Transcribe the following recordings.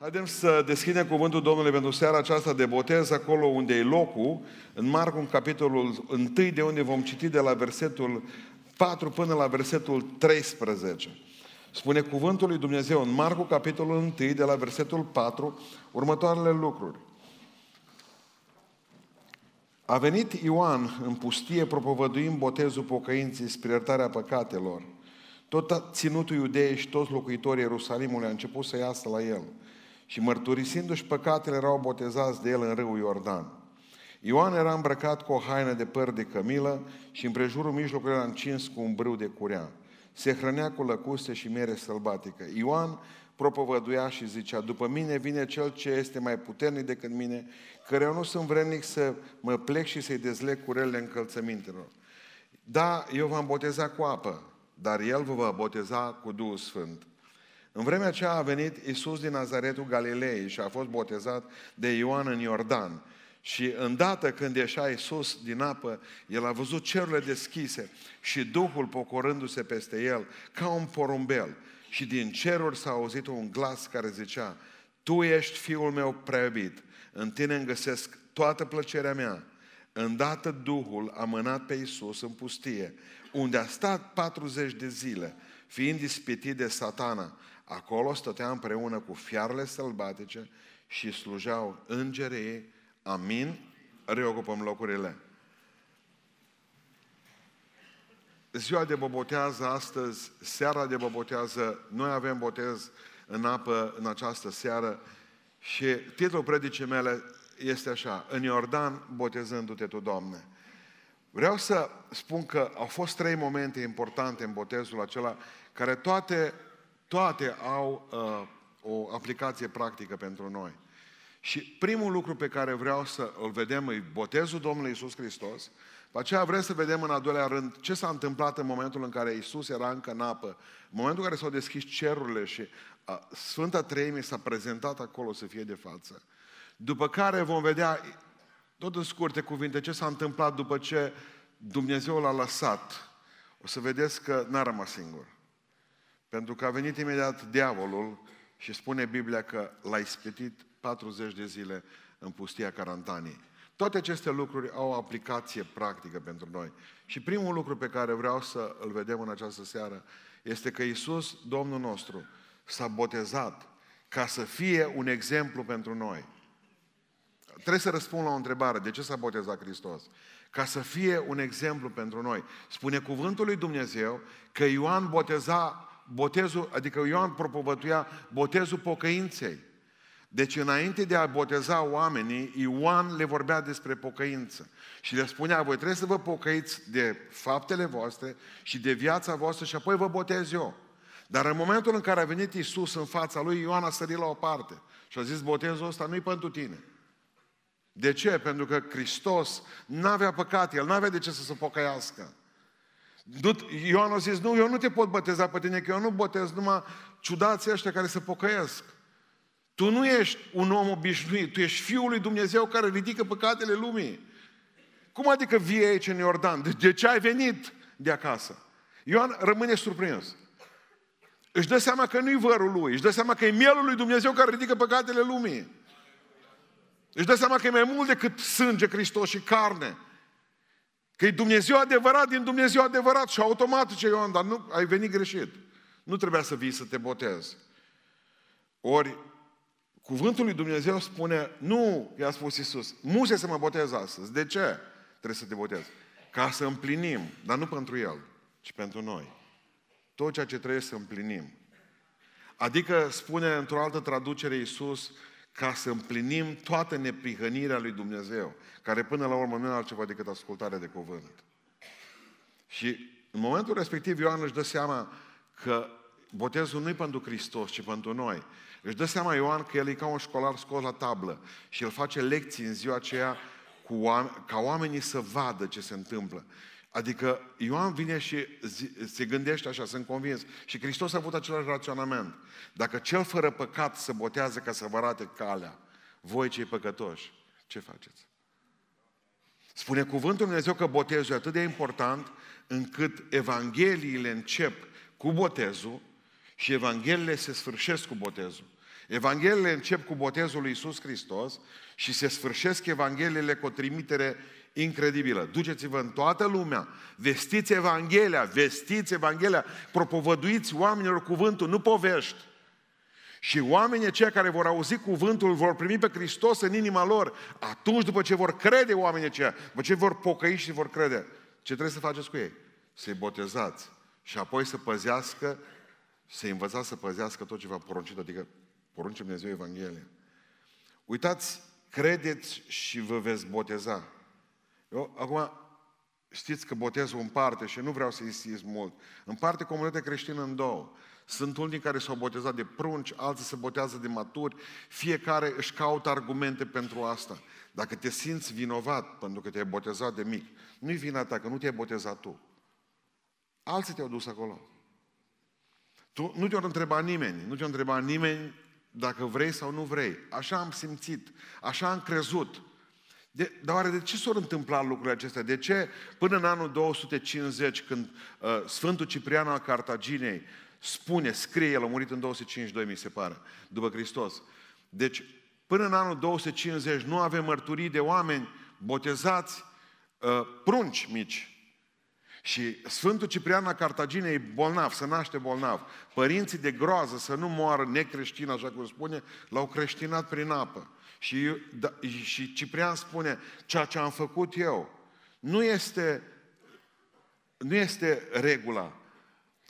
Haideți să deschidem cuvântul Domnului pentru seara aceasta de botez, acolo unde e locul, în Marcu, în capitolul 1, de unde vom citi de la versetul 4 până la versetul 13. Spune cuvântul lui Dumnezeu în Marcu, capitolul 1, de la versetul 4, următoarele lucruri. A venit Ioan în pustie propovăduind botezul pocăinții spre iertarea păcatelor. Tot ținutul iudeii și toți locuitorii Ierusalimului a început să iasă la el. Și mărturisindu-și păcatele erau botezați de el în râul Iordan. Ioan era îmbrăcat cu o haină de păr de cămilă și în prejurul mijlocului era încins cu un brâu de curea. Se hrănea cu lăcuste și mere sălbatică. Ioan propovăduia și zicea, după mine vine cel ce este mai puternic decât mine, care eu nu sunt vrednic să mă plec și să-i dezleg curelele încălțămintelor. Da, eu v-am botezat cu apă, dar El vă va boteza cu Duhul Sfânt. În vremea aceea a venit Isus din Nazaretul Galilei și a fost botezat de Ioan în Iordan. Și îndată când ieșea Isus din apă, el a văzut cerurile deschise și Duhul pocorându-se peste el ca un porumbel. Și din ceruri s-a auzit un glas care zicea, Tu ești Fiul meu preubit, în tine îmi găsesc toată plăcerea mea. Îndată Duhul a mânat pe Isus în pustie, unde a stat 40 de zile, fiind ispitit de satana. Acolo stătea împreună cu fiarele sălbatice și slujau îngerii. Amin. Reocupăm locurile. Ziua de bobotează astăzi, seara de bobotează, noi avem botez în apă în această seară și titlul predicii mele este așa, în Iordan botezându-te tu, Doamne. Vreau să spun că au fost trei momente importante în botezul acela, care toate, toate au uh, o aplicație practică pentru noi. Și primul lucru pe care vreau să îl vedem e botezul Domnului Isus Hristos. Pe aceea vrem să vedem în al doilea rând ce s-a întâmplat în momentul în care Isus era încă în apă, în momentul în care s-au deschis cerurile și uh, Sfânta Treime s-a prezentat acolo să fie de față. După care vom vedea, tot în scurte cuvinte, ce s-a întâmplat după ce Dumnezeu l-a lăsat. O să vedeți că n-a rămas singur. Pentru că a venit imediat diavolul și spune Biblia că l-a ispitit 40 de zile în pustia Carantanii. Toate aceste lucruri au o aplicație practică pentru noi. Și primul lucru pe care vreau să îl vedem în această seară este că Isus, Domnul nostru, s-a botezat ca să fie un exemplu pentru noi. Trebuie să răspund la o întrebare. De ce s-a botezat Hristos? Ca să fie un exemplu pentru noi. Spune cuvântul lui Dumnezeu că Ioan boteza botezul, adică Ioan propovătuia botezul pocăinței. Deci înainte de a boteza oamenii, Ioan le vorbea despre pocăință. Și le spunea, voi trebuie să vă pocăiți de faptele voastre și de viața voastră și apoi vă botez eu. Dar în momentul în care a venit Isus în fața lui, Ioan a sărit la o parte și a zis, botezul ăsta nu-i pentru tine. De ce? Pentru că Hristos n-avea păcat, El n-avea de ce să se pocăiască. Ioan a zis, nu, eu nu te pot boteza pe tine, că eu nu botez numai ciudații ăștia care se pocăiesc. Tu nu ești un om obișnuit, tu ești Fiul lui Dumnezeu care ridică păcatele lumii. Cum adică vii aici în Iordan? De, de ce ai venit de acasă? Ioan rămâne surprins. Își dă seama că nu-i vărul lui, își dă seama că e mielul lui Dumnezeu care ridică păcatele lumii. Își dă seama că e mai mult decât sânge Hristos și carne. Că e Dumnezeu adevărat din Dumnezeu adevărat și automat ce Ioan, dar nu, ai venit greșit. Nu trebuia să vii să te botezi. Ori, cuvântul lui Dumnezeu spune, nu, i-a spus Iisus, Muse să mă botez astăzi. De ce trebuie să te botezi? Ca să împlinim, dar nu pentru El, ci pentru noi. Tot ceea ce trebuie să împlinim. Adică spune într-o altă traducere Iisus, ca să împlinim toată neprihănirea lui Dumnezeu, care până la urmă nu e altceva decât ascultare de cuvânt. Și în momentul respectiv Ioan își dă seama că botezul nu e pentru Hristos, ci pentru noi. Își dă seama Ioan că el e ca un școlar scos la tablă și el face lecții în ziua aceea cu oameni, ca oamenii să vadă ce se întâmplă. Adică Ioan vine și se gândește așa, sunt convins. Și Hristos a avut același raționament. Dacă cel fără păcat se botează ca să vă arate calea, voi cei păcătoși, ce faceți? Spune cuvântul Dumnezeu că botezul e atât de important încât evangheliile încep cu botezul și evangheliile se sfârșesc cu botezul. Evangheliile încep cu botezul lui Iisus Hristos și se sfârșesc Evangheliile cu o trimitere incredibilă. Duceți-vă în toată lumea, vestiți Evanghelia, vestiți Evanghelia, propovăduiți oamenilor cuvântul, nu povești. Și oamenii aceia care vor auzi cuvântul vor primi pe Hristos în inima lor. Atunci, după ce vor crede oamenii aceia, după ce vor pocăi și vor crede, ce trebuie să faceți cu ei? Să-i botezați și apoi să păzească, să-i învățați să păzească tot ce v-a poruncit, adică porunce Dumnezeu Evanghelia. Uitați, credeți și vă veți boteza. Eu, acum, știți că botezul împarte și nu vreau să insist mult. Împarte comunitatea creștină în două. Sunt unii care s-au botezat de prunci, alții se botează de maturi, fiecare își caută argumente pentru asta. Dacă te simți vinovat pentru că te-ai botezat de mic, nu-i vina ta, că nu te-ai botezat tu. Alții te-au dus acolo. Tu, nu te-a întrebat nimeni, nu te-a întrebat nimeni dacă vrei sau nu vrei. Așa am simțit, așa am crezut. De, dar oare de ce s-au întâmplat lucrurile acestea? De ce până în anul 250, când uh, Sfântul Ciprian al Cartaginei spune, scrie, el a murit în 252, mi se pare, după Hristos. Deci, până în anul 250 nu avem mărturii de oameni botezați uh, prunci mici. Și Sfântul Ciprian la Cartagine e bolnav, să naște bolnav. Părinții de groază să nu moară necreștin, așa cum spune, l-au creștinat prin apă. Și, da, și Ciprian spune, ceea ce am făcut eu nu este, nu este regula.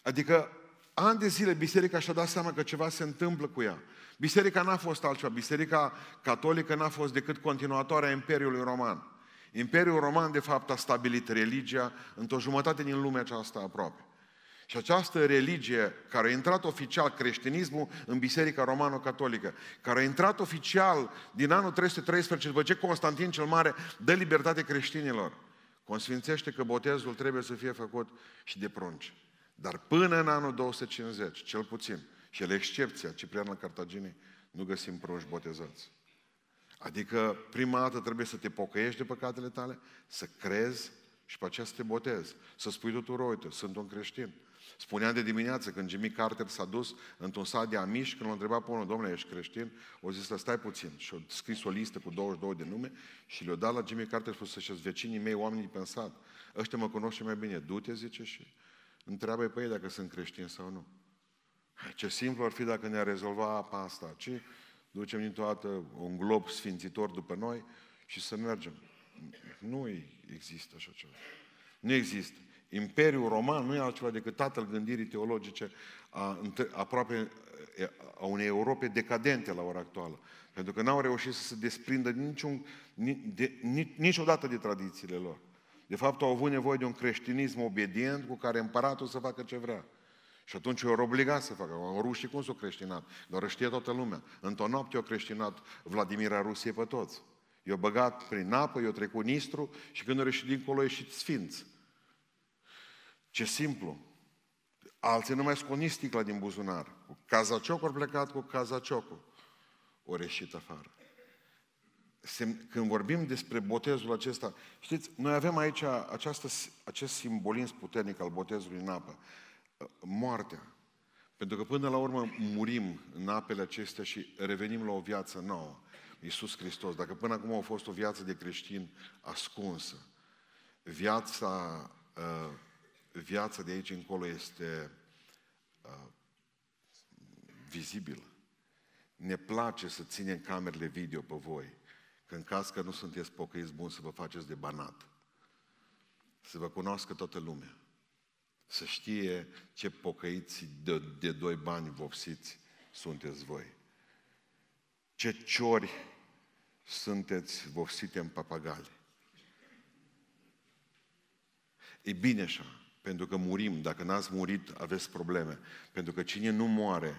Adică ani de zile biserica și-a dat seama că ceva se întâmplă cu ea. Biserica n-a fost altceva. Biserica catolică n-a fost decât continuatoarea Imperiului Roman. Imperiul Roman, de fapt, a stabilit religia într-o jumătate din lumea aceasta aproape. Și această religie, care a intrat oficial, creștinismul, în Biserica Romano-Catolică, care a intrat oficial din anul 313, după ce Constantin cel Mare dă libertate creștinilor, consfințește că botezul trebuie să fie făcut și de prunci. Dar până în anul 250, cel puțin, și el excepția, Ciprian la Cartaginei, nu găsim prunci botezați. Adică, prima dată trebuie să te pocăiești de păcatele tale, să crezi și pe aceea să te botezi. Să spui tuturor, uite, sunt un creștin. Spuneam de dimineață, când Jimmy Carter s-a dus într-un sat de amiși, când l-a întrebat pe unul, domnule, ești creștin? O zis, stai puțin. Și a scris o listă cu 22 de nume și le-a dat la Jimmy Carter și a spus să-și vecinii mei, oamenii pe sat. Ăștia mă cunosc și mai bine. Du-te, zice, și întreabă pe ei dacă sunt creștini sau nu. Ce simplu ar fi dacă ne-ar rezolva apa asta, ci ducem dintr-o dată un glob sfințitor după noi și să mergem. Nu există așa ceva. Nu există. Imperiul Roman nu e altceva decât tatăl gândirii teologice a, aproape a unei Europe decadente la ora actuală. Pentru că n-au reușit să se desprindă niciun, de, niciodată de tradițiile lor. De fapt, au avut nevoie de un creștinism obedient cu care împăratul să facă ce vrea. Și atunci eu obligat să facă. Au rușii cum s-au creștinat? Doar știe toată lumea. Într-o noapte au creștinat Vladimir a Rusiei pe toți. I-au băgat prin apă, i-au trecut nistru și când au ieșit dincolo, au ieșit sfinți. Ce simplu. Alții nu mai scot nici sticla din buzunar. Cu cazacioc au plecat cu cazaciocul. O reșit afară. Când vorbim despre botezul acesta, știți, noi avem aici această, acest simbolism puternic al botezului în apă. Moartea. Pentru că până la urmă murim în apele acestea și revenim la o viață nouă. Iisus Hristos. Dacă până acum a fost o viață de creștin ascunsă, viața uh, viața de aici încolo este uh, vizibilă. Ne place să ținem camerele video pe voi, că în caz că nu sunteți pocăiți buni să vă faceți de banat. Să vă cunoască toată lumea. Să știe ce pocăiți de, de doi bani vopsiți sunteți voi. Ce ciori sunteți vopsite în papagali. E bine așa. Pentru că murim. Dacă n-ați murit, aveți probleme. Pentru că cine nu moare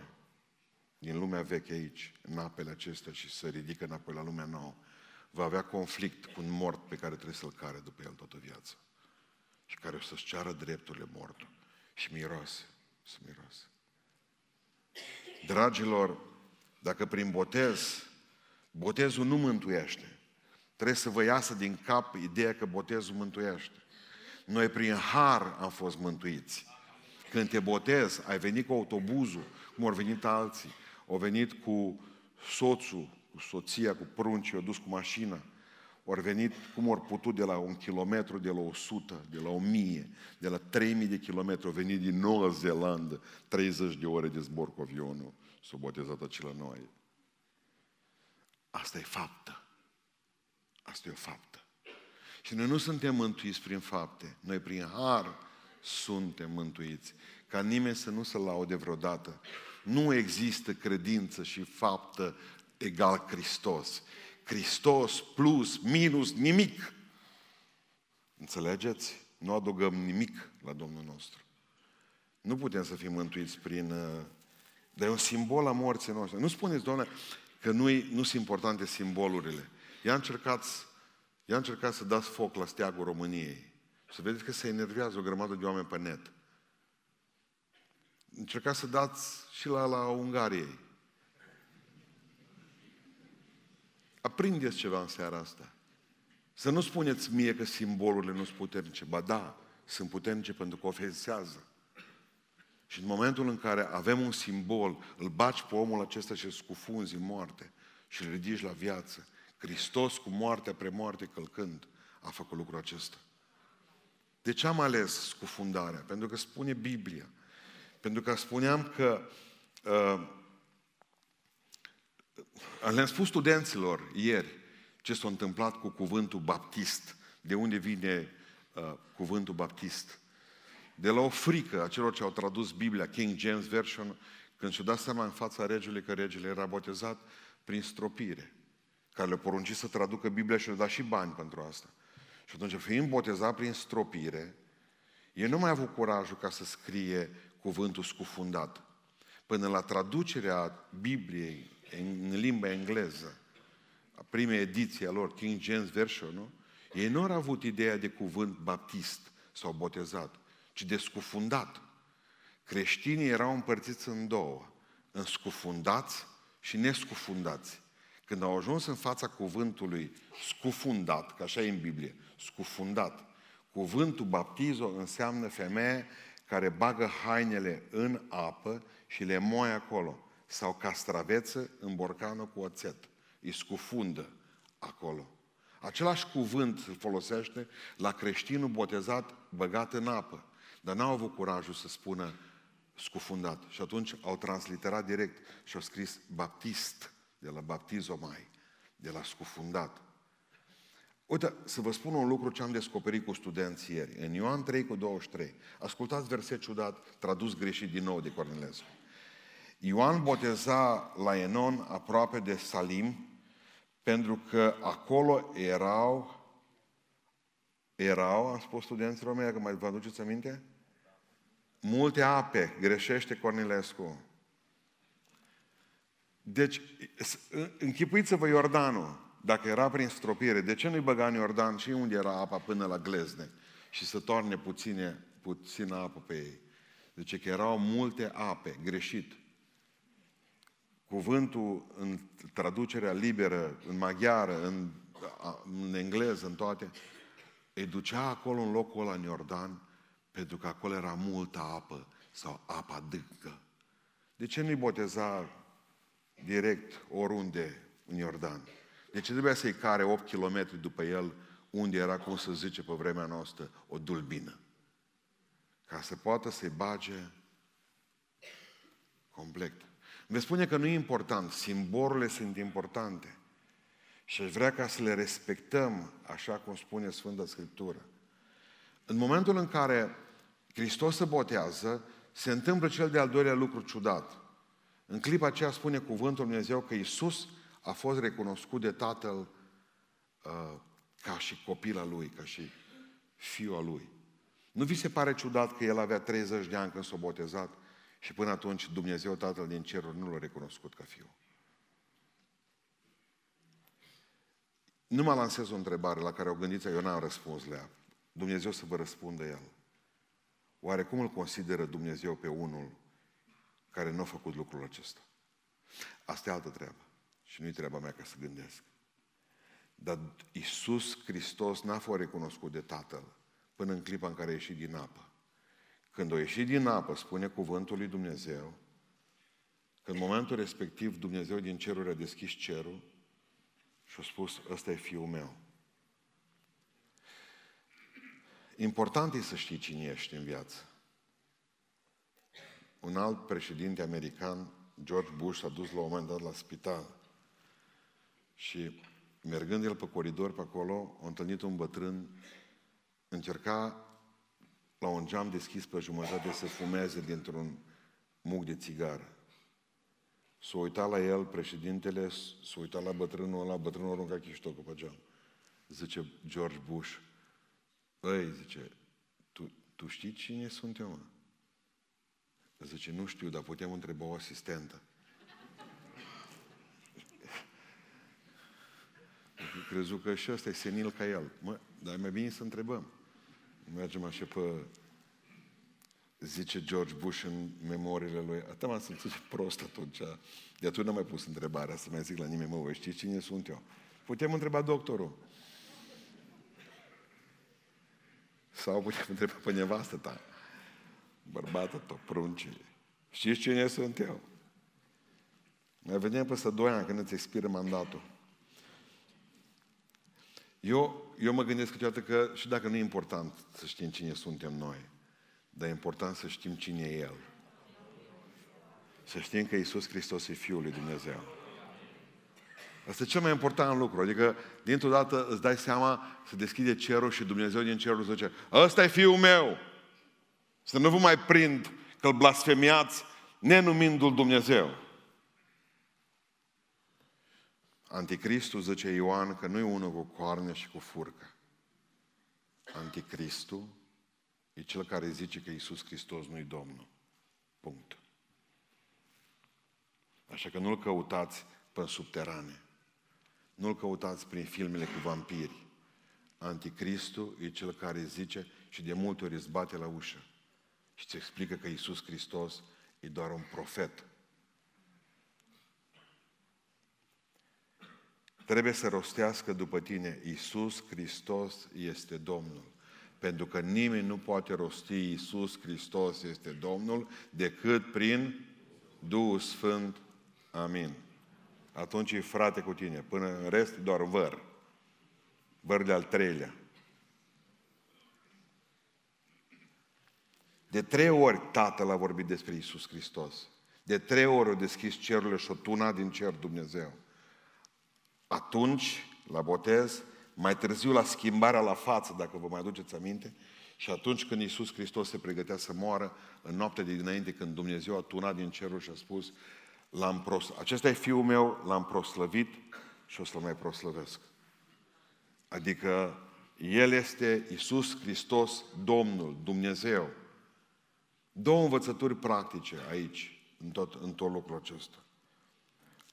din lumea veche aici, în apele acestea și se ridică înapoi la lumea nouă, va avea conflict cu un mort pe care trebuie să-l care după el toată viața. Și care o să-și ceară drepturile mortului. Și miroase. Să miroase. Dragilor, dacă prin botez, botezul nu mântuiește, trebuie să vă iasă din cap ideea că botezul mântuiește. Noi prin har am fost mântuiți. Când te botezi, ai venit cu autobuzul, cum au venit alții. Au venit cu soțul, cu soția, cu pruncii, au dus cu mașina, ori venit cum ori putut de la un kilometru, de la 100, de la 1000, de la 3000 de kilometri, au venit din Noua Zeelandă, 30 de ore de zbor cu avionul, s-a botezat acela noi. Asta e faptă. Asta e o faptă. Și noi nu suntem mântuiți prin fapte, noi prin har suntem mântuiți. Ca nimeni să nu se laude vreodată. Nu există credință și faptă egal Hristos. Hristos plus, minus, nimic. Înțelegeți? Nu adăugăm nimic la Domnul nostru. Nu putem să fim mântuiți prin... Uh, dar e un simbol a morții noastre. Nu spuneți, Doamne, că nu, nu sunt importante simbolurile. I-a încercat, i-a încercat să dați foc la steagul României. Să vedeți că se enervează o grămadă de oameni pe net. Încercați să dați și la, la Ungariei. Aprindeți ceva în seara asta. Să nu spuneți mie că simbolurile nu sunt puternice. Ba da, sunt puternice pentru că ofensează. Și în momentul în care avem un simbol, îl baci pe omul acesta și îl scufunzi în moarte și îl ridici la viață. Hristos cu moartea premoarte călcând a făcut lucrul acesta. De ce am ales scufundarea? Pentru că spune Biblia. Pentru că spuneam că uh, le-am spus studenților ieri ce s-a întâmplat cu cuvântul baptist. De unde vine uh, cuvântul baptist? De la o frică a celor ce au tradus Biblia, King James Version, când și-au dat seama în fața regelui că regele era botezat prin stropire, care le porunci să traducă Biblia și le da și bani pentru asta. Și atunci, fiind botezat prin stropire, el nu mai a avut curajul ca să scrie cuvântul scufundat. Până la traducerea Bibliei în limba engleză, a primei ediție a lor, King James Version, nu? ei nu au avut ideea de cuvânt baptist sau botezat, ci de scufundat. Creștinii erau împărțiți în două, în scufundați și nescufundați. Când au ajuns în fața cuvântului scufundat, că așa e în Biblie, scufundat, cuvântul baptizo înseamnă femeie care bagă hainele în apă și le moaie acolo. Sau castraveță în borcană cu oțet. Îi scufundă acolo. Același cuvânt se folosește la creștinul botezat băgat în apă. Dar n-au avut curajul să spună scufundat. Și atunci au transliterat direct și au scris baptist, de la baptizomai, de la scufundat. Uite, să vă spun un lucru ce am descoperit cu studenții ieri. În Ioan 3 cu 23. Ascultați verset ciudat, tradus greșit din nou de Cornelescu. Ioan boteza la Enon, aproape de Salim, pentru că acolo erau, erau, am spus studenților mei, că mai vă aduceți aminte? Multe ape, greșește Cornilescu. Deci, închipuiți-vă Iordanul, dacă era prin stropire, de ce nu-i băga în Iordan și unde era apa până la glezne și să toarne puține, puțină apă pe ei? Deci că erau multe ape, greșit. Cuvântul în traducerea liberă, în maghiară, în, în engleză, în toate, îi ducea acolo în locul ăla în Iordan, pentru că acolo era multă apă sau apă adâncă. De ce nu-i boteza direct oriunde în Iordan? De ce trebuia să-i care 8 km după el, unde era, cum să zice pe vremea noastră, o dulbină? Ca să poată să-i bage complet. Veți spune că nu e important, simbolurile sunt importante. Și aș vrea ca să le respectăm, așa cum spune Sfânta Scriptură. În momentul în care Hristos se botează, se întâmplă cel de-al doilea lucru ciudat. În clipa aceea spune cuvântul Lui Dumnezeu că Isus a fost recunoscut de Tatăl uh, ca și copila Lui, ca și fiul Lui. Nu vi se pare ciudat că El avea 30 de ani când s-a botezat și până atunci Dumnezeu Tatăl din ceruri nu l-a recunoscut ca fiu? Nu mă lansez o întrebare la care o gândiți, eu n-am răspuns la ea. Dumnezeu să vă răspundă El. Oare cum îl consideră Dumnezeu pe unul care nu a făcut lucrul acesta? Asta e altă treabă. Și nu-i treaba mea ca să gândesc. Dar Iisus Hristos n-a fost recunoscut de Tatăl până în clipa în care a ieșit din apă. Când a ieșit din apă, spune cuvântul lui Dumnezeu, că în momentul respectiv Dumnezeu din ceruri a deschis cerul și a spus, ăsta e fiul meu. Important e să știi cine ești în viață. Un alt președinte american, George Bush, s-a dus la un moment dat la spital și mergând el pe coridor pe acolo, a întâlnit un bătrân, încerca la un geam deschis pe jumătate să fumeze dintr-un muc de țigară. S-a uitat la el, președintele, s-a uitat la bătrânul ăla, bătrânul arunca chiștocul pe geam. Zice George Bush, Băi, zice, tu, tu știi cine sunt eu, mă? Zice, nu știu, dar putem întreba o asistentă. Crezu că și ăsta e senil ca el. Mă, dar e mai bine să întrebăm. Mergem așa pe... Zice George Bush în memoriile lui, atât m-am simțit prost atunci. De atunci n-am mai pus întrebarea să mai zic la nimeni, mă, știți cine sunt eu? Putem întreba doctorul. Sau putem întreba pe nevastă ta. Bărbată tot, prunce. Știți cine sunt eu? Mai vedem peste doi ani când îți expiră mandatul. Eu, eu mă gândesc câteodată că și dacă nu e important să știm cine suntem noi, dar e important să știm cine e El. Să știm că Iisus Hristos e Fiul lui Dumnezeu. Asta e cel mai important lucru. Adică, dintr-o dată îți dai seama să deschide cerul și Dumnezeu din cerul zice, ăsta e Fiul meu. Să nu vă mai prind că îl blasfemiați nenumindu-l Dumnezeu. Anticristul, zice Ioan, că nu e unul cu coarne și cu furcă. Anticristul e cel care zice că Iisus Hristos nu-i Domnul. Punct. Așa că nu-l căutați pe subterane. Nu-l căutați prin filmele cu vampiri. Anticristul e cel care zice și de multe ori îți bate la ușă și îți explică că Iisus Hristos e doar un profet. Trebuie să rostească după tine, Iisus Hristos este Domnul. Pentru că nimeni nu poate rosti Iisus Hristos este Domnul decât prin Duhul Sfânt. Amin atunci e frate cu tine. Până în rest, doar văr. Văr de al treilea. De trei ori Tatăl a vorbit despre Isus Hristos. De trei ori a deschis cerurile și o tuna din cer Dumnezeu. Atunci, la botez, mai târziu la schimbarea la față, dacă vă mai aduceți aminte, și atunci când Iisus Hristos se pregătea să moară, în noaptea de dinainte, când Dumnezeu a tunat din cerul și a spus, l-am pros... acesta e fiul meu, l-am proslăvit și o să-l mai proslăvesc. Adică El este Isus Hristos, Domnul, Dumnezeu. Două învățături practice aici, în tot, în tot lucrul acesta.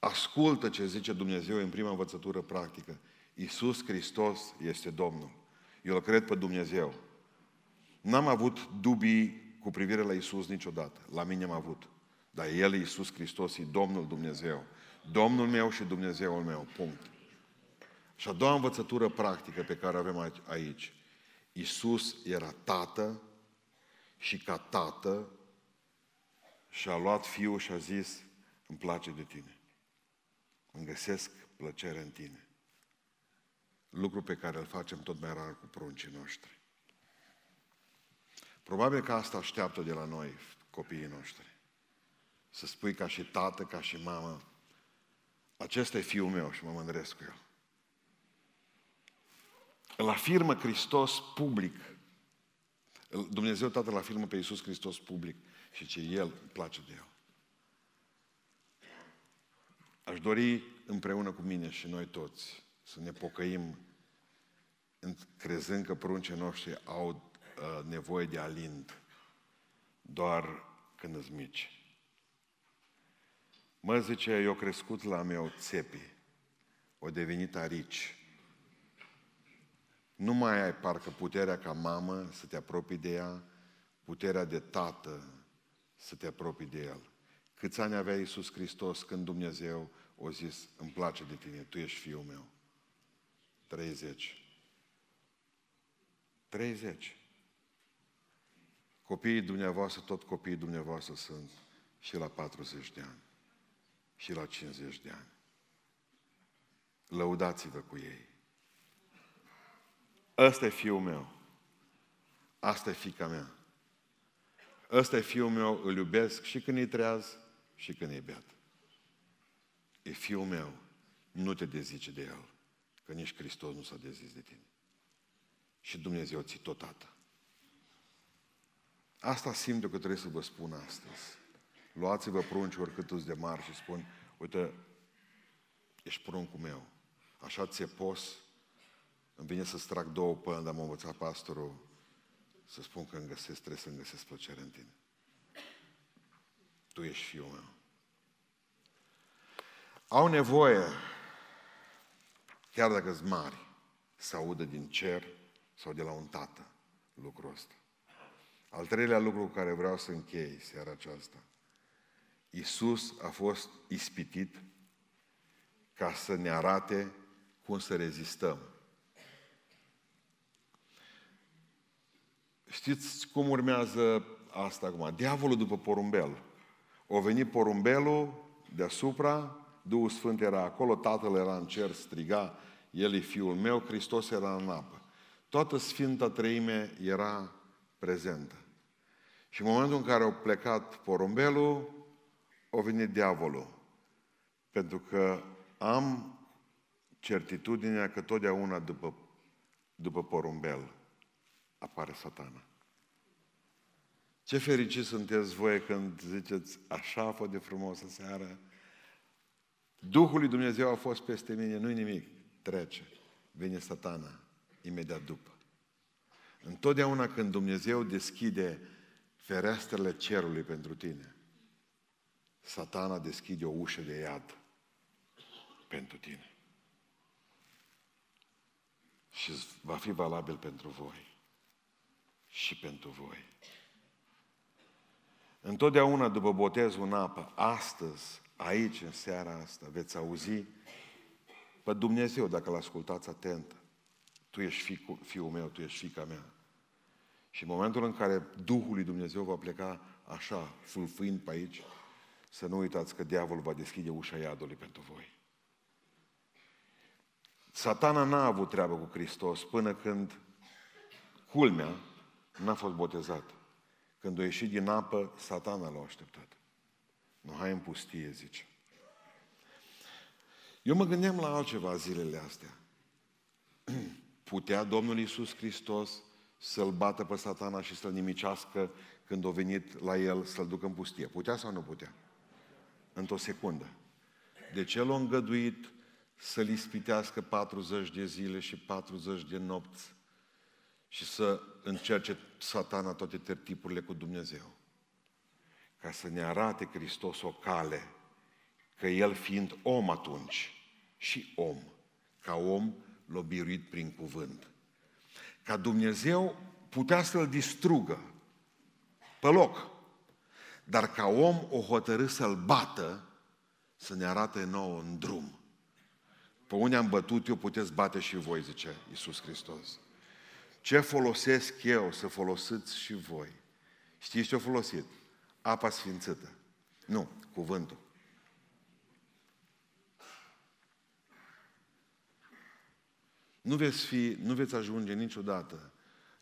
Ascultă ce zice Dumnezeu în prima învățătură practică. Isus Hristos este Domnul. Eu îl cred pe Dumnezeu. N-am avut dubii cu privire la Isus niciodată. La mine am avut. Dar El, Iisus Hristos, e Domnul Dumnezeu. Domnul meu și Dumnezeul meu. Punct. Și a doua învățătură practică pe care avem aici. Iisus era tată și ca tată și-a luat fiul și a zis, îmi place de tine. Îmi găsesc plăcere în tine. Lucru pe care îl facem tot mai rar cu pruncii noștri. Probabil că asta așteaptă de la noi copiii noștri. Să spui ca și tată, ca și mamă, acesta e fiul meu și mă mândresc cu el. Îl afirmă Hristos public. Dumnezeu Tatăl îl afirmă pe Iisus Hristos public și ce El îmi place de El. Aș dori împreună cu mine și noi toți să ne pocăim crezând că pruncii noștri au uh, nevoie de alind doar când îți mici. Mă, zice, eu crescut la meu țepi, o devenit arici. Nu mai ai parcă puterea ca mamă să te apropii de ea, puterea de tată să te apropii de el. Câți ani avea Iisus Hristos când Dumnezeu o zis, îmi place de tine, tu ești fiul meu? 30. 30. Copiii dumneavoastră, tot copiii dumneavoastră sunt și la 40 de ani. și la 50 de ani. Lăudați-vă cu ei. Ăsta e fiul meu. Asta e fica mea. Ăsta e fiul meu, îl iubesc și când e treaz și când e beat. E fiul meu, nu te dezice de el, că nici Hristos nu s-a dezis de tine. Și Dumnezeu ți tot tată. Asta simt eu că trebuie să vă spun astăzi. Luați-vă prunci oricât de mari și spun, uite, ești pruncul meu. Așa ți-e pos, îmi vine să-ți trag două până, dar m-a învățat pastorul să spun că îmi găsesc, trebuie să-mi găsesc plăcere în tine. Tu ești fiul meu. Au nevoie, chiar dacă sunt mari, să audă din cer sau de la un tată lucrul ăsta. Al treilea lucru cu care vreau să închei seara aceasta. Iisus a fost ispitit ca să ne arate cum să rezistăm. Știți cum urmează asta acum? Diavolul după porumbel. O venit porumbelul deasupra, Duhul Sfânt era acolo, Tatăl era în cer, striga, El e Fiul meu, Hristos era în apă. Toată Sfânta Treime era prezentă. Și în momentul în care au plecat porumbelul, a venit diavolul. Pentru că am certitudinea că totdeauna după, după porumbel apare satana. Ce fericiți sunteți voi când ziceți, așa a fost de frumos seară, Duhul lui Dumnezeu a fost peste mine, nu-i nimic, trece. Vine satana imediat după. Întotdeauna când Dumnezeu deschide ferestrele cerului pentru tine, satana deschide o ușă de iad pentru tine. Și va fi valabil pentru voi. Și pentru voi. Întotdeauna după botezul în apă, astăzi, aici, în seara asta, veți auzi pe Dumnezeu, dacă l ascultați atent. Tu ești fiul, fiul meu, tu ești fica mea. Și în momentul în care Duhul lui Dumnezeu va pleca așa, fulfâind pe aici, să nu uitați că diavolul va deschide ușa iadului pentru voi. Satana n-a avut treabă cu Hristos până când, culmea, n-a fost botezat. Când a ieșit din apă, satana l-a așteptat. Nu, hai în pustie, zice. Eu mă gândeam la altceva zilele astea. Putea Domnul Iisus Hristos să-l bată pe satana și să-l nimicească când a venit la el să-l ducă în pustie. Putea sau nu putea? Într-o secundă. De ce l-a îngăduit să-l ispitească 40 de zile și 40 de nopți și să încerce satana toate tertipurile cu Dumnezeu? Ca să ne arate Hristos o cale, că El fiind om atunci și om, ca om l-a biruit prin cuvânt. Ca Dumnezeu putea să-l distrugă pe loc, dar ca om o hotărâ să-l bată, să ne arate nouă în drum. Pe unde am bătut eu, puteți bate și voi, zice Iisus Hristos. Ce folosesc eu să folosiți și voi? Știți ce-a folosit? Apa sfințită. Nu, cuvântul. Nu veți, fi, nu veți ajunge niciodată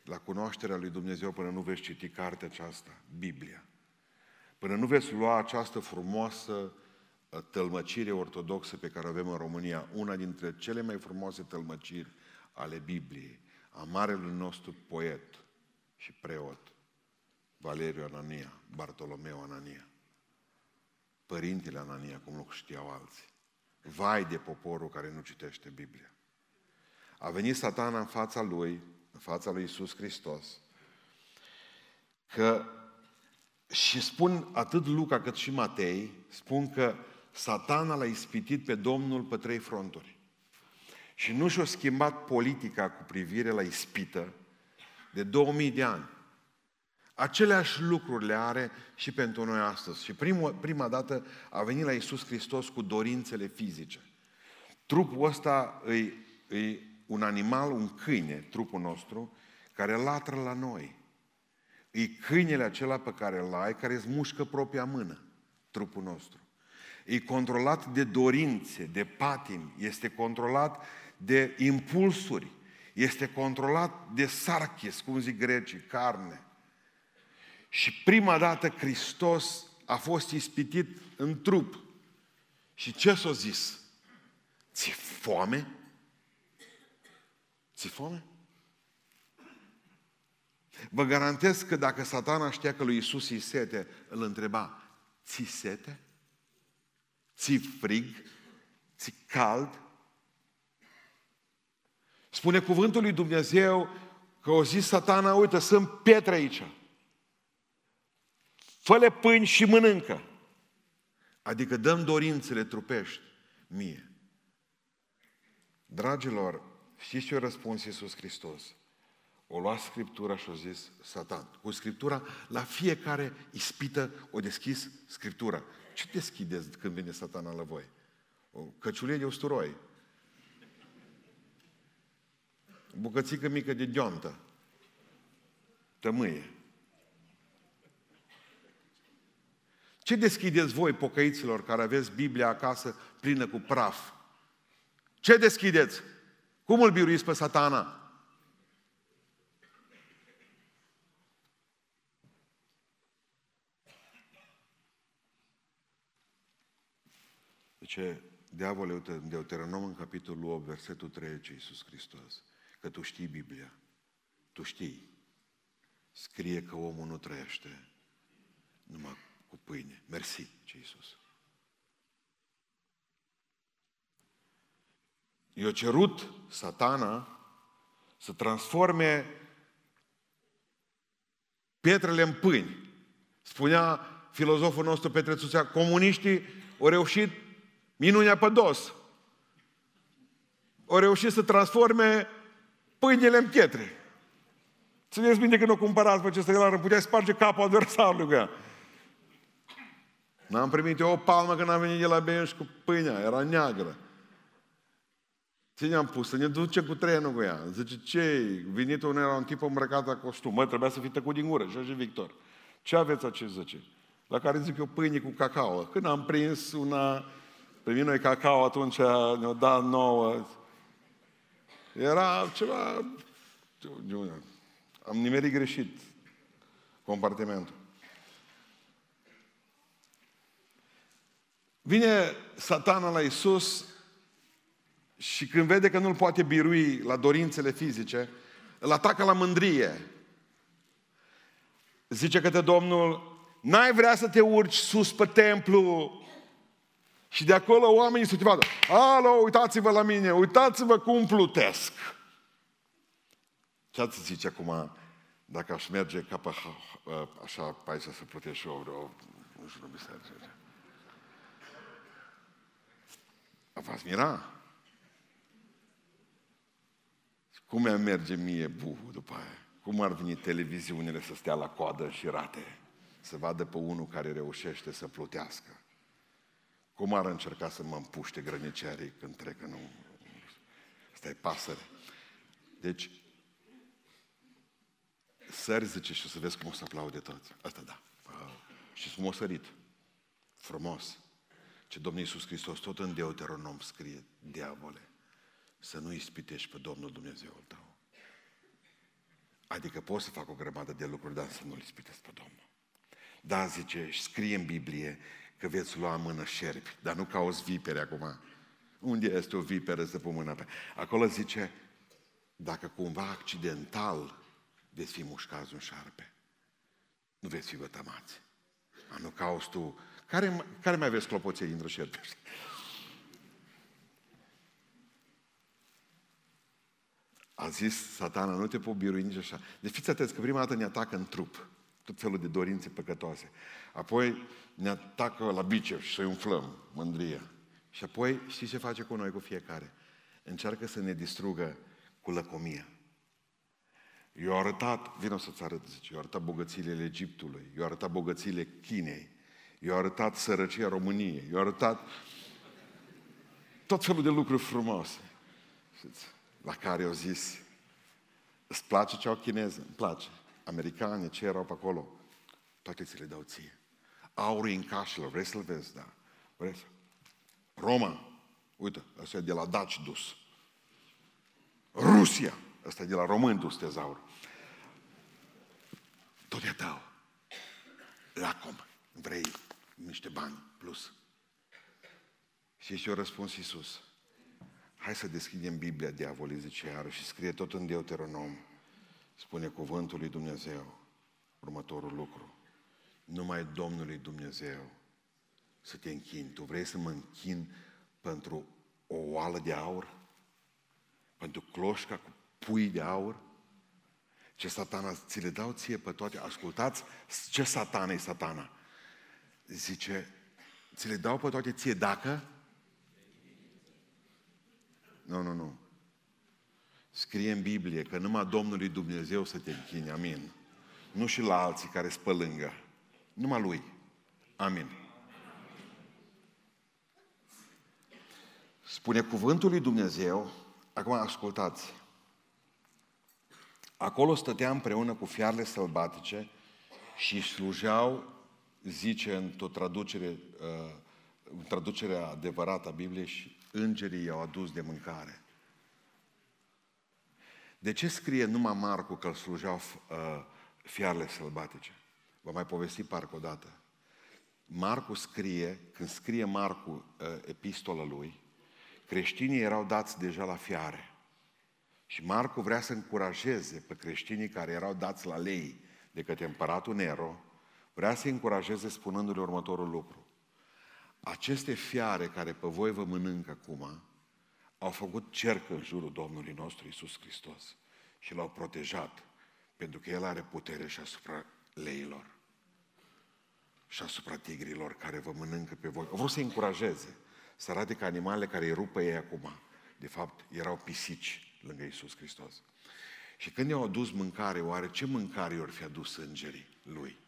la cunoașterea lui Dumnezeu până nu veți citi cartea aceasta, Biblia. Până nu veți lua această frumoasă uh, tălmăcire ortodoxă pe care o avem în România, una dintre cele mai frumoase tălmăciri ale Bibliei, a marelui nostru poet și preot, Valeriu Anania, Bartolomeu Anania. Părintele Anania, cum nu știau alții. Vai de poporul care nu citește Biblia. A venit satana în fața lui, în fața lui Isus Hristos, că și spun atât Luca cât și Matei, spun că satana l-a ispitit pe Domnul pe trei fronturi. Și nu și-a schimbat politica cu privire la ispită de 2000 de ani. Aceleași lucruri le are și pentru noi astăzi. Și primul, prima dată a venit la Isus Hristos cu dorințele fizice. Trupul ăsta îi, îi un animal, un câine, trupul nostru, care latră la noi. E câinele acela pe care îl ai, care îți mușcă propria mână, trupul nostru. e controlat de dorințe, de patimi, este controlat de impulsuri, este controlat de sarchis, cum zic grecii, carne. Și prima dată Hristos a fost ispitit în trup. Și ce s-a zis? Ți foame? Ți foame? Vă garantez că dacă satana știa că lui Isus îi sete, îl întreba, ți sete? Ți frig? Ți cald? Spune cuvântul lui Dumnezeu că o zis satana, uite, sunt pietre aici. Fă-le pâini și mănâncă. Adică dăm dorințele trupești mie. Dragilor, știți ce a răspuns Iisus Hristos? O luat Scriptura și o zis Satan. Cu Scriptura, la fiecare ispită o deschis Scriptura. Ce deschideți când vine satana la voi? O căciulie de usturoi. O bucățică mică de deontă. Tămâie. Ce deschideți voi, pocăiților, care aveți Biblia acasă plină cu praf? Ce deschideți? Cum îl biruiți pe satana? ce diavolul în Deuteronom în capitolul 8, versetul 3, ce Iisus Hristos, că tu știi Biblia, tu știi, scrie că omul nu trăiește numai cu pâine. Mersi, ce Iisus. I-a cerut satana să transforme pietrele în pâini. Spunea filozoful nostru Petre Țuțea, comuniștii au reușit minunea pe dos. Au reușit să transforme pâinile în pietre. Țineți minte că nu cumpărați pe acesta, el putea sparge capul adversarului cu ea. N-am primit eu o palmă când am venit de la Beiuș cu pâinea, era neagră. Ce ne-am pus? Să ne ducem cu trenul cu ea. Zice, ce Venitul era un tip îmbrăcat la costum. Mă, trebuia să fii tăcut din gură. Și așa Victor. Ce aveți acest zice? La care zic eu pâine cu cacao. Când am prins una pe mine cacao atunci ne-o dat nouă. Era ceva... Am nimerit greșit compartimentul. Vine satana la Isus și când vede că nu-l poate birui la dorințele fizice, îl atacă la mândrie. Zice către Domnul, n-ai vrea să te urci sus pe templu și de acolo oamenii să te vadă. Alo, uitați-vă la mine, uitați-vă cum plutesc. Ce ați zice acum, dacă aș merge ca pe așa pe aici să plutesc și eu, nu știu, nu biserică. V-ați mira? Cum mi merge mie buhu după aia? Cum ar veni televiziunile să stea la coadă și rate? Să vadă pe unul care reușește să plutească. Cum ar încerca să mă împuște grănicerii când trec în... Asta e pasăre. Deci, sări, zice, și o să vezi cum o să aplaude toți. Asta da. Și sunt sărit. Frumos. Ce Domnul Iisus Hristos, tot în Deuteronom scrie, diavole, să nu ispitești pe Domnul Dumnezeul tău. Adică poți să fac o grămadă de lucruri, dar să nu-L ispitesc pe Domnul. Da, zice, scrie în Biblie că veți lua în mână șerpi, dar nu ca o vipere acum. Unde este o viperă să pun mâna pe? Acolo zice, dacă cumva accidental veți fi mușcați un șarpe, nu veți fi vătămați. A, nu cauți tu. Care, care mai aveți clopoței dintre șerpi? A zis satana, nu te pot birui nici așa. Deci fiți atenți că prima dată ne atacă în trup tot felul de dorințe păcătoase. Apoi ne atacă la biceps și să-i umflăm, mândria. Și apoi știți ce face cu noi, cu fiecare? Încearcă să ne distrugă cu lăcomia. Eu arătat, vin o să-ți arăt, zice, eu arătat bogățiile Egiptului, eu arătat bogățiile Chinei, eu arătat sărăcia României, eu arătat tot felul de lucruri frumoase. Știți? La care au zis, îți place cea chineză? Îmi place americani, ce erau pe acolo, toate ți le dau ție. Aurul în cașelor, vrei să-l vezi? Da. Vrei să... Roma, uite, ăsta e de la Daci dus. Rusia, ăsta e de la român dus tezaur. Tot e tău. Lacom, vrei niște bani plus. Și și-o răspuns Iisus. Hai să deschidem Biblia, diavolii, zice iară, și scrie tot în Deuteronom. Spune cuvântul lui Dumnezeu următorul lucru. Numai Domnului Dumnezeu să te închini. Tu vrei să mă închin pentru o oală de aur? Pentru cloșca cu pui de aur? Ce satana ți le dau ție pe toate. Ascultați ce satana e satana. Zice, ți le dau pe toate ție dacă? Nu, nu, nu. Scrie în Biblie că numai Domnului Dumnezeu să te închini. Amin. Nu și la alții care spălângă. Numai Lui. Amin. Spune cuvântul lui Dumnezeu, acum ascultați, acolo stătea împreună cu fiarele sălbatice și slujeau, zice într-o traducere, uh, în traducerea adevărată a Bibliei, și îngerii i-au adus de mâncare. De ce scrie numai Marcu că îl slujeau uh, fiarele sălbatice? Vă mai povesti parcă o dată. Marcu scrie, când scrie Marcu uh, epistola lui, creștinii erau dați deja la fiare. Și Marcu vrea să încurajeze pe creștinii care erau dați la lei de către împăratul Nero, vrea să încurajeze spunându-le următorul lucru. Aceste fiare care pe voi vă mănâncă acum, au făcut cerc în jurul Domnului nostru Isus Hristos și l-au protejat, pentru că El are putere și asupra leilor și asupra tigrilor care vă mănâncă pe voi. Vreau să încurajeze, să arate că animalele care îi rupă ei acum, de fapt, erau pisici lângă Isus Hristos. Și când i-au adus mâncare, oare ce mâncare i-or fi adus îngerii lui,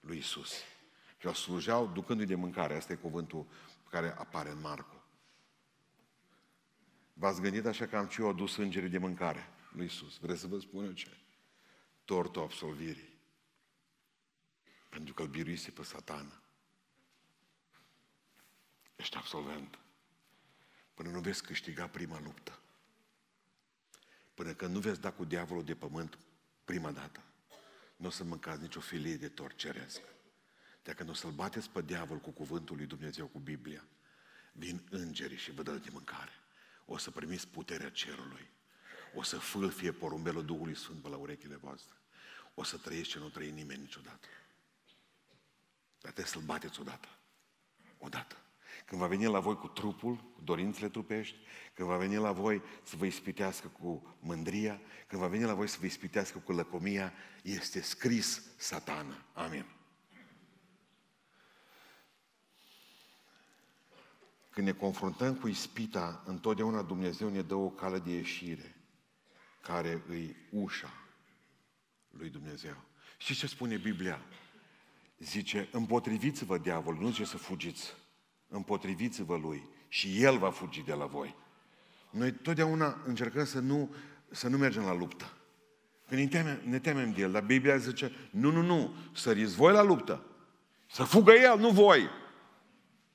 lui Isus? Și o slujeau ducându-i de mâncare. Asta e cuvântul care apare în Marcu. V-ați gândit așa că am ce eu adus îngerii de mâncare lui Isus. Vreți să vă spun eu ce? Tortul absolvirii. Pentru că îl biruise pe satană. Ești absolvent. Până nu veți câștiga prima luptă. Până când nu veți da cu diavolul de pământ prima dată. Nu o să mâncați nicio filie de tort ceresc. Dacă nu o să-l bateți pe diavol cu cuvântul lui Dumnezeu, cu Biblia, vin îngerii și vă dă de mâncare. O să primiți puterea cerului. O să fâlfie porumbelul Duhului Sfânt pe la urechile voastre. O să trăiți ce nu trăi nimeni niciodată. Dar trebuie să-l bateți odată. Odată. Când va veni la voi cu trupul, cu dorințele trupești, când va veni la voi să vă ispitească cu mândria, când va veni la voi să vă ispitească cu lăcomia, este scris satană. Amin. Când ne confruntăm cu ispita, întotdeauna Dumnezeu ne dă o cale de ieșire, care îi ușa lui Dumnezeu. Și ce spune Biblia? Zice, împotriviți-vă diavol, nu zice să fugiți, împotriviți-vă lui și el va fugi de la voi. Noi totdeauna încercăm să nu, să nu mergem la luptă. Când ne temem, ne temem de el, dar Biblia zice, nu, nu, nu, săriți voi la luptă. Să fugă el, nu voi.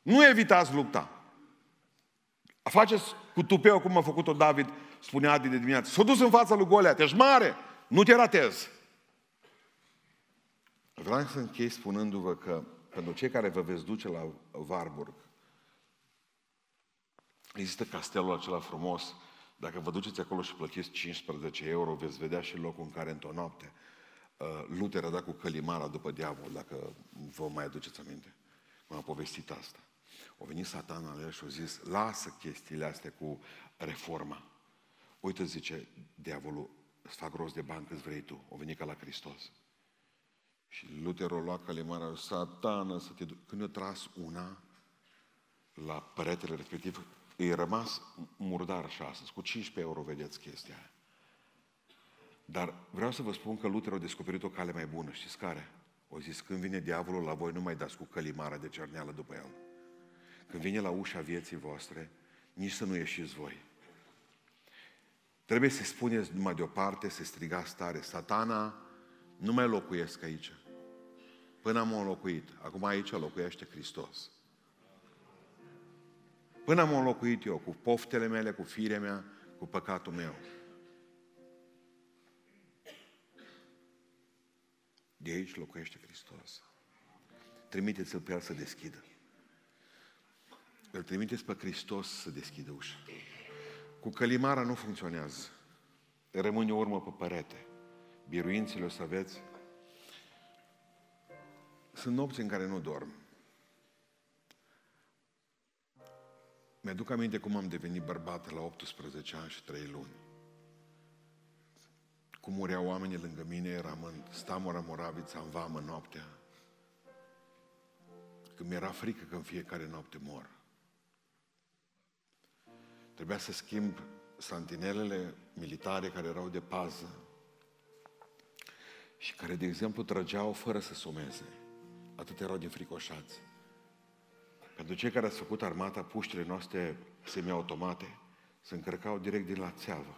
Nu evitați lupta. Faceți cu tupeu cum a făcut-o David, spunea Adi de dimineață. S-a dus în fața lui Goliat, ești mare, nu te ratezi. Vreau să închei spunându-vă că pentru cei care vă veți duce la Warburg, există castelul acela frumos. Dacă vă duceți acolo și plătiți 15 euro, veți vedea și locul în care într-o noapte uh, Luther a dat cu călimara după diavol, dacă vă mai aduceți aminte. M-a povestit asta. O venit satana la el și a zis, lasă chestiile astea cu reforma. Uite, zice diavolul, îți fac rost de bani câți vrei tu. O venit ca la Hristos. Și Luther o lua calimara, satană să te duc. Când a tras una la peretele respectiv, îi rămas murdar așa astăzi. Cu 15 euro vedeți chestia aia. Dar vreau să vă spun că Luther a descoperit o cale mai bună. Știți care? O zis, când vine diavolul la voi, nu mai dați cu călimara de cerneală după el. Când vine la ușa vieții voastre, nici să nu ieșiți voi. Trebuie să spuneți numai deoparte, să strigați tare, satana, nu mai locuiesc aici. Până am locuit. Acum aici locuiește Hristos. Până am înlocuit eu cu poftele mele, cu firea mea, cu păcatul meu. De aici locuiește Hristos. Trimiteți-l pe el să deschidă. Îl trimiteți pe Hristos să deschidă ușa. Cu călimara nu funcționează. Rămâne o urmă pe perete. Biruințele o să aveți. Sunt nopți în care nu dorm. Mi-aduc aminte cum am devenit bărbat la 18 ani și 3 luni. Cum mureau oamenii lângă mine, eram în Stamora Moravița, în vamă noaptea. Când mi-era frică că în fiecare noapte mor. Trebuia să schimb santinelele militare care erau de pază și care, de exemplu, trăgeau fără să someze. Atât erau din fricoșați. Pentru cei care au făcut armata, puștile noastre semiautomate se încărcau direct din la țeavă.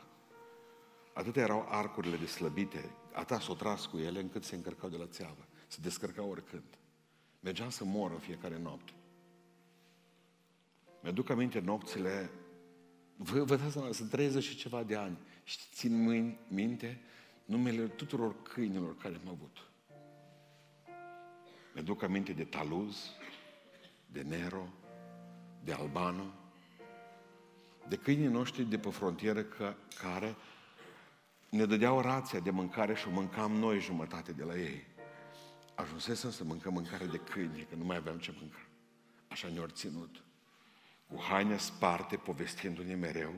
Atât erau arcurile de slăbite, atât s-o tras cu ele încât se încărcau de la țeavă. Se descărcau oricând. Mergeam să mor în fiecare noapte. Mi-aduc aminte nopțile, vă, vă dați seama, sunt 30 și ceva de ani și țin mâini, minte numele tuturor câinilor care am avut. Mi-aduc aminte de Taluz, de Nero, de Albano, de câinii noștri de pe frontieră că, care ne dădeau rația de mâncare și o mâncam noi jumătate de la ei. Ajunsesem să mâncăm mâncare de câini, că nu mai aveam ce mânca. Așa ne-au ținut. Cu haine sparte, povestindu-ne mereu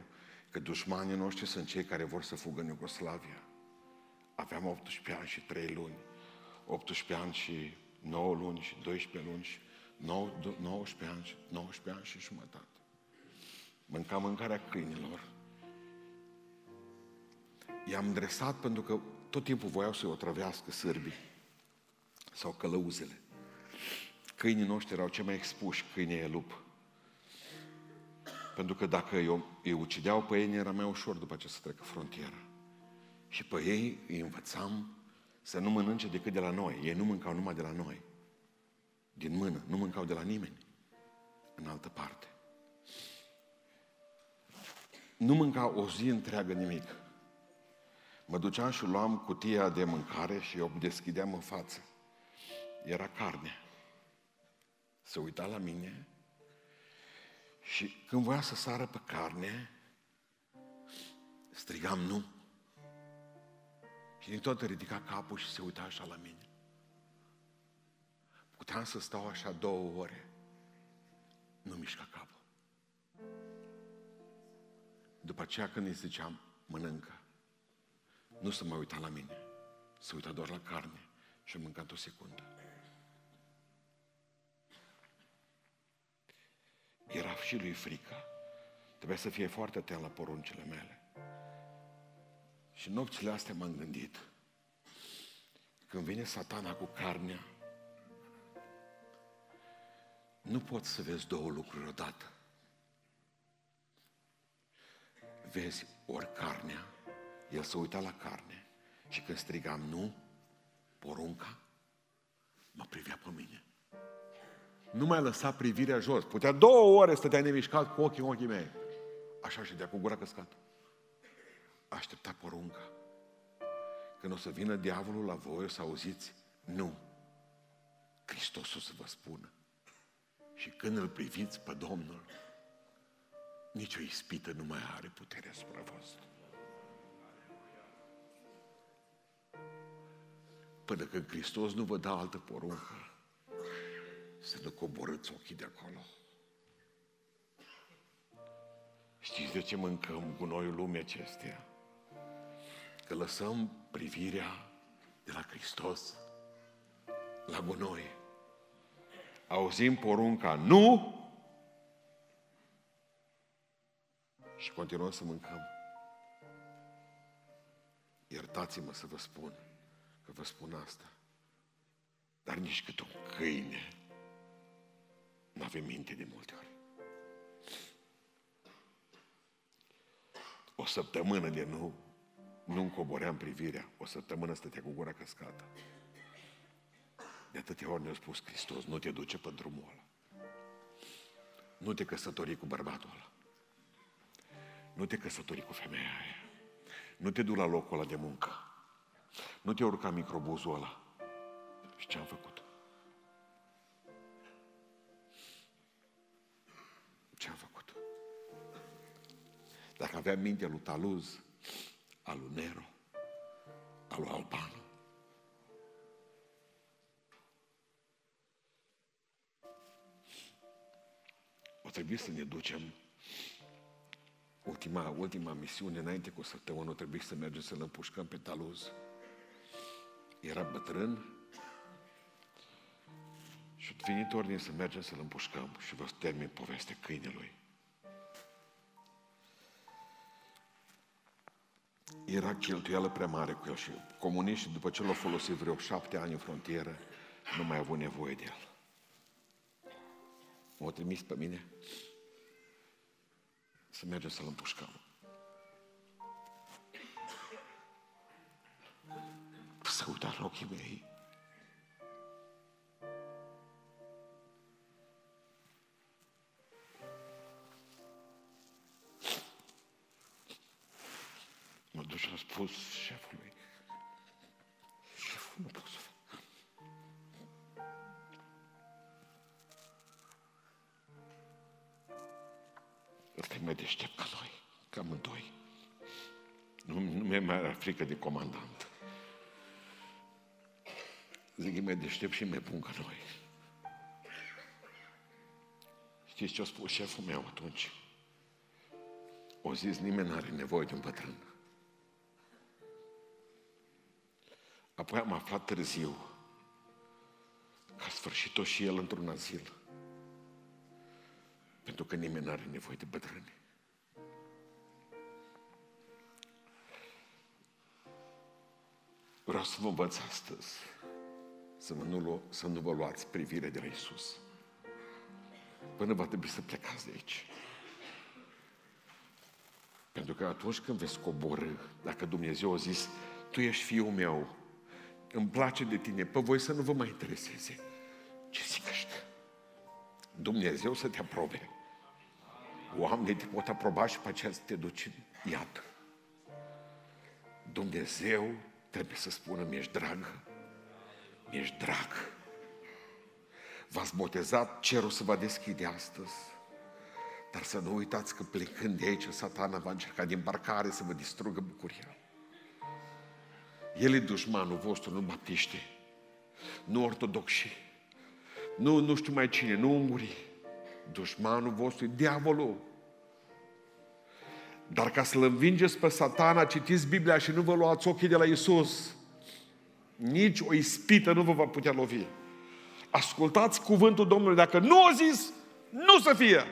că dușmanii noștri sunt cei care vor să fugă în Iugoslavia. Aveam 18 ani și 3 luni, 18 ani și 9 luni și 12 luni și 19 ani, 19 ani și jumătate. Mâncam mâncarea câinilor. I-am dresat pentru că tot timpul voiau să-i otrăvească sârbii sau călăuzele. Câinii noștri erau cei mai expuși, câinii e lup. Pentru că dacă eu, îi ucideau pe ei, era mai ușor după ce să trecă frontiera. Și pe ei îi învățam să nu mănânce decât de la noi. Ei nu mâncau numai de la noi din mână, nu mâncau de la nimeni în altă parte. Nu mâncau o zi întreagă nimic. Mă duceam și luam cutia de mâncare și o deschideam în față. Era carne. Se uita la mine și când voia să sară pe carne, strigam nu. Și din tot ridica capul și se uita așa la mine. Puteam să stau așa două ore. Nu mișca capul. După aceea când îi ziceam, mănâncă, nu să mă uita la mine, să uita doar la carne și a mâncat o secundă. Era și lui frică. Trebuia să fie foarte atent la poruncile mele. Și nopțile astea m-am gândit. Când vine satana cu carnea, nu poți să vezi două lucruri odată. Vezi ori carnea, el s-a uitat la carne și când strigam nu, porunca mă privea pe mine. Nu mai lăsa privirea jos. Putea două ore stătea nemișcat cu ochii în ochii mei. Așa și de cu gura căscată. Aștepta porunca. Când o să vină diavolul la voi, o să auziți, nu. Hristos o să vă spună. Și când îl priviți pe Domnul, nicio ispită nu mai are putere asupra voastră. Până când Hristos nu vă dă altă poruncă, să nu coborâți ochii de acolo. Știți de ce mâncăm gunoiul lumii acesteia? Că lăsăm privirea de la Hristos la gunoi auzim porunca nu și continuăm să mâncăm. Iertați-mă să vă spun că vă spun asta. Dar nici cât un câine nu avem minte de multe ori. O săptămână de nu, nu-mi coboream privirea, o săptămână stătea cu gura căscată. De atâtea ori ne-a spus Hristos, nu te duce pe drumul ăla. Nu te căsători cu bărbatul ăla. Nu te căsători cu femeia aia. Nu te du la locul ăla de muncă. Nu te urca microbuzul ăla. Și ce am făcut? Dacă aveam mintea lui Taluz, al lui Nero, al lui Albano, o trebuie să ne ducem ultima, ultima misiune, înainte cu o săptămână, o trebuie să mergem să-l împușcăm pe Taluz. Era bătrân și a venit ordine să mergem să-l împușcăm și vă termin povestea câinelui. Era cheltuială prea mare cu el și comuniștii, după ce l-au folosit vreo șapte ani în frontieră, nu mai au avut nevoie de el. M-au trimis pe mine să mergem să-l împușcăm. Să uitați la ochii mei. Mă duc și am spus șefului. Șeful nu pot să Ăsta e mai deștept ca noi, ca amândoi. Nu, nu mi-e mai era frică de comandant. Zic, e mai deștept și mai bun ca noi. Știți ce a spus șeful meu atunci? O zis, nimeni nu are nevoie de un bătrân. Apoi am aflat târziu că a sfârșit-o și el într-un azil. Pentru că nimeni nu are nevoie de bătrâni. Vreau să vă învăț astăzi să, nu, lu- să nu vă luați privire de la Isus. Până va trebui să plecați de aici. Pentru că atunci când veți coborâ, dacă Dumnezeu a zis, tu ești fiul meu, îmi place de tine, pe voi să nu vă mai intereseze. Ce zic ăștia? Dumnezeu să te aprobe. Oamenii te pot aproba și pe aceea să te duci în iad. Dumnezeu trebuie să spună, mi-ești dragă, mi-ești drag. V-ați botezat, cerul se va deschide astăzi. Dar să nu uitați că plecând de aici, satana va încerca din barcare să vă distrugă bucuria. El e dușmanul vostru, nu baptiști, nu ortodoxi, nu, nu știu mai cine, nu ungurii. Dușmanul vostru e diavolul. Dar ca să-l învingeți pe satana, citiți Biblia și nu vă luați ochii de la Isus. Nici o ispită nu vă va putea lovi. Ascultați cuvântul Domnului. Dacă nu o zis, nu să fie.